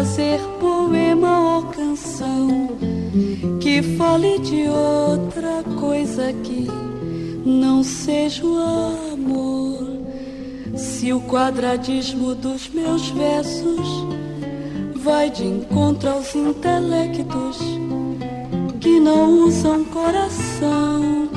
Fazer poema ou canção que fale de outra coisa que não seja o amor. Se o quadradismo dos meus versos vai de encontro aos intelectos que não usam coração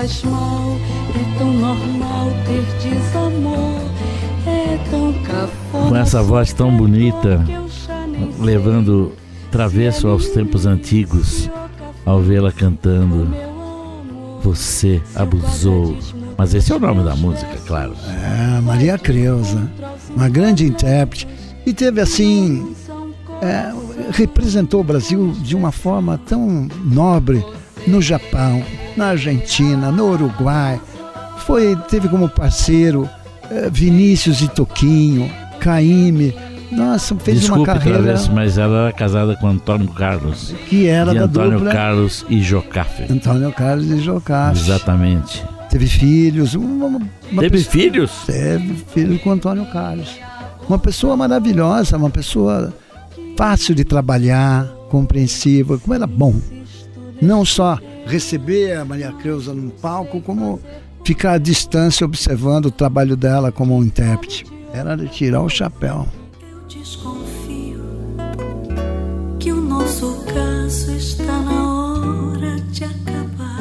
faz mal. É tão normal ter desamor. É tão cafona. Com essa voz tão bonita, levando travesso aos tempos antigos, ao vê-la cantando. Você abusou. Mas esse é o nome da música, claro. É, Maria Creuza, uma grande intérprete. E teve assim. É, representou o Brasil de uma forma tão nobre no Japão, na Argentina, no Uruguai. Foi, teve como parceiro eh, Vinícius e Toquinho, Caíme. Nossa, fez Desculpe, uma carreira. Travesso, mas ela era casada com Antônio Carlos. Que era da Antônio dupla. Carlos e Jocafe. Antônio Carlos e Jocafe. Exatamente. Teve filhos. Uma, uma Teve pessoa- filhos? Teve filho com Antônio Carlos. Uma pessoa maravilhosa, uma pessoa fácil de trabalhar, compreensiva, como era bom. Não só receber a Maria Creuza num palco, como ficar à distância observando o trabalho dela como um intérprete. Era de tirar o chapéu. Desconfio que o nosso caso está na hora de acabar.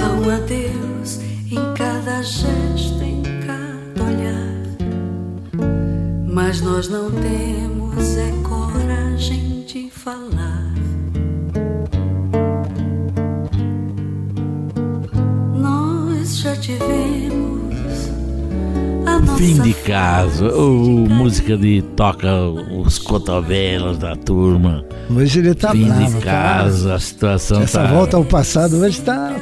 Há um adeus em cada gesto, em cada olhar. Mas nós não temos é coragem de falar. Já tivemos a nossa Fim de caso. Ô, música de toca os cotovelos da turma. Hoje ele tá Fim bravo, de tá? caso, a situação Essa tá. volta ao passado hoje está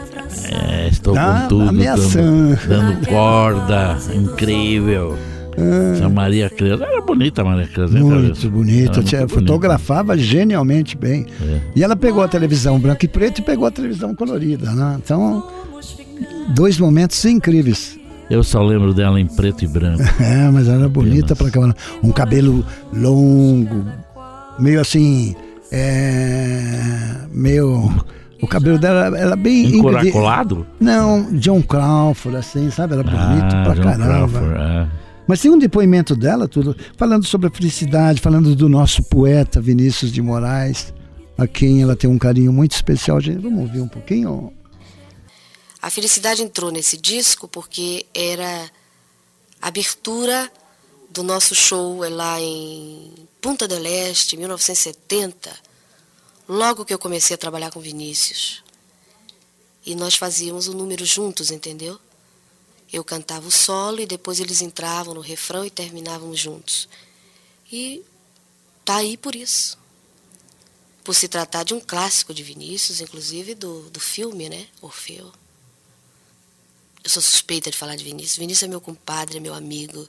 É, estou Tá com tudo, ameaçando. dando, dando corda, incrível. Essa Maria Creuza, era bonita a Maria Creuza. hein, Ah. muito Travesso? bonita, Era tia, muito bonita. fotografava genialmente bem. É. E ela pegou a televisão branca e preta e pegou a televisão colorida, né? Então, dois momentos incríveis. Eu só lembro dela em preto e branco. É, mas ela era bonita pra caramba. Um cabelo longo, meio assim, é, meio... O cabelo dela era bem... Encuracolado? Não, John Crawford, assim, sabe? Era bonito Ah, pra John caramba. Crawford, é. Mas tem um depoimento dela, tudo, falando sobre a felicidade, falando do nosso poeta Vinícius de Moraes, a quem ela tem um carinho muito especial. Gente, vamos ouvir um pouquinho? A felicidade entrou nesse disco porque era abertura do nosso show é lá em Punta del Este, 1970, logo que eu comecei a trabalhar com Vinícius. E nós fazíamos o número juntos, entendeu? Eu cantava o solo e depois eles entravam no refrão e terminávamos juntos. E tá aí por isso. Por se tratar de um clássico de Vinícius, inclusive do, do filme, né? Orfeu. Eu sou suspeita de falar de Vinícius. Vinícius é meu compadre, é meu amigo,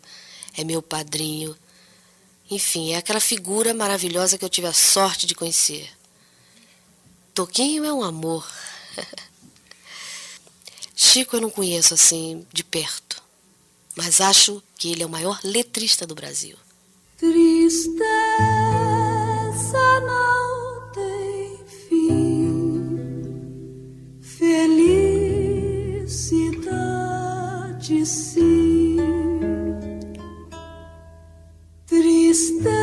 é meu padrinho. Enfim, é aquela figura maravilhosa que eu tive a sorte de conhecer. Toquinho é um amor. Chico eu não conheço assim de perto, mas acho que ele é o maior letrista do Brasil. decir, triste.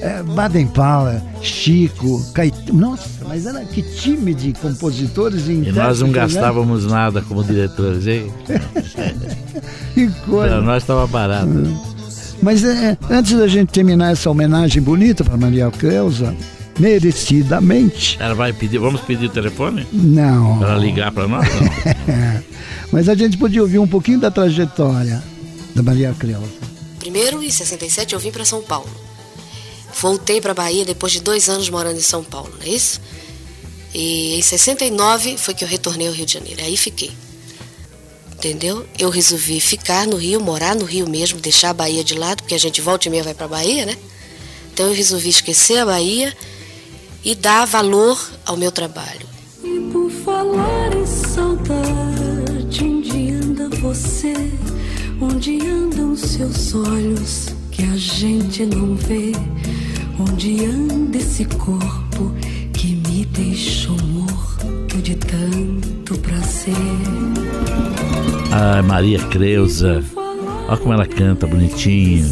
é, Baden Powell, Chico, Caetano. Nossa, mas era que time de compositores e E nós não né? gastávamos né? nada como diretores, hein? que coisa. Para nós estava barato. Hum. Mas é, antes da gente terminar essa homenagem bonita para Maria Creuza, merecidamente. Ela vai pedir, vamos pedir o telefone? Não. Para ligar para nós? Mas a gente podia ouvir um pouquinho da trajetória da Maria Creuza. Primeiro, em 67, eu vim para São Paulo. Voltei para Bahia depois de dois anos morando em São Paulo, não é isso? E em 69 foi que eu retornei ao Rio de Janeiro. Aí fiquei. Entendeu? Eu resolvi ficar no Rio, morar no Rio mesmo, deixar a Bahia de lado, porque a gente volta e meia vai para Bahia, né? Então eu resolvi esquecer a Bahia e dar valor ao meu trabalho. E por falar em saudade, onde anda você? Onde andam seus olhos que a gente não vê? Onde anda esse corpo que me deixou morto de tanto prazer? Ah, Maria Creuza. Olha como ela canta bonitinho.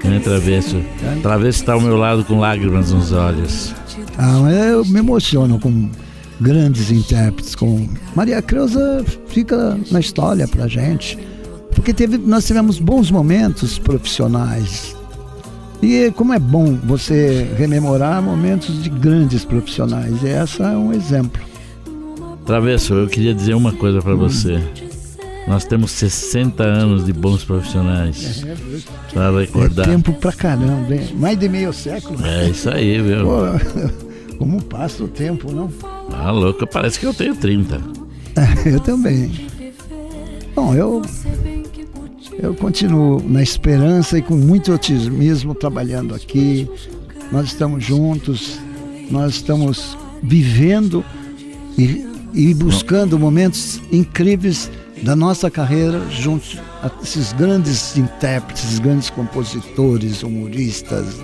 Canta travesso. Travesso está ao meu lado com lágrimas nos olhos. Ah, eu me emociono com grandes intérpretes. Com Maria Creuza fica na história pra gente porque teve, nós tivemos bons momentos profissionais. E como é bom você rememorar momentos de grandes profissionais. E essa é um exemplo. Travesso, eu queria dizer uma coisa para hum. você. Nós temos 60 anos de bons profissionais. É, para recordar. É tempo pra caramba, hein? Mais de meio século. É isso aí, viu? Pô, como passa o tempo, não? Ah, louco, parece que eu tenho 30. eu também. Bom, eu eu continuo na esperança e com muito otimismo trabalhando aqui. Nós estamos juntos, nós estamos vivendo e, e buscando momentos incríveis da nossa carreira junto a esses grandes intérpretes, grandes compositores, humoristas.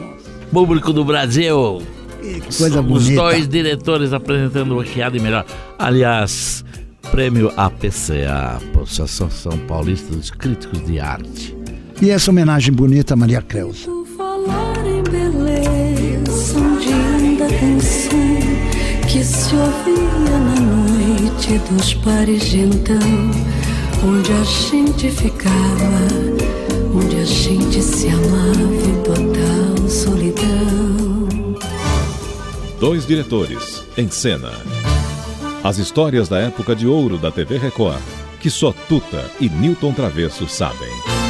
Público do Brasil! Que coisa Somos bonita. Os dois diretores apresentando o Chiado e Melhor. Aliás, Prêmio APCA, Associação Paulista dos Críticos de Arte. E essa homenagem bonita a Maria Creuza. Falar em beleza, onde anda canção que se ouvia na noite dos pares de então, onde a gente ficava, onde a gente se amava em total solidão. Dois diretores em cena. As histórias da época de ouro da TV Record, que só Tuta e Newton Travesso sabem.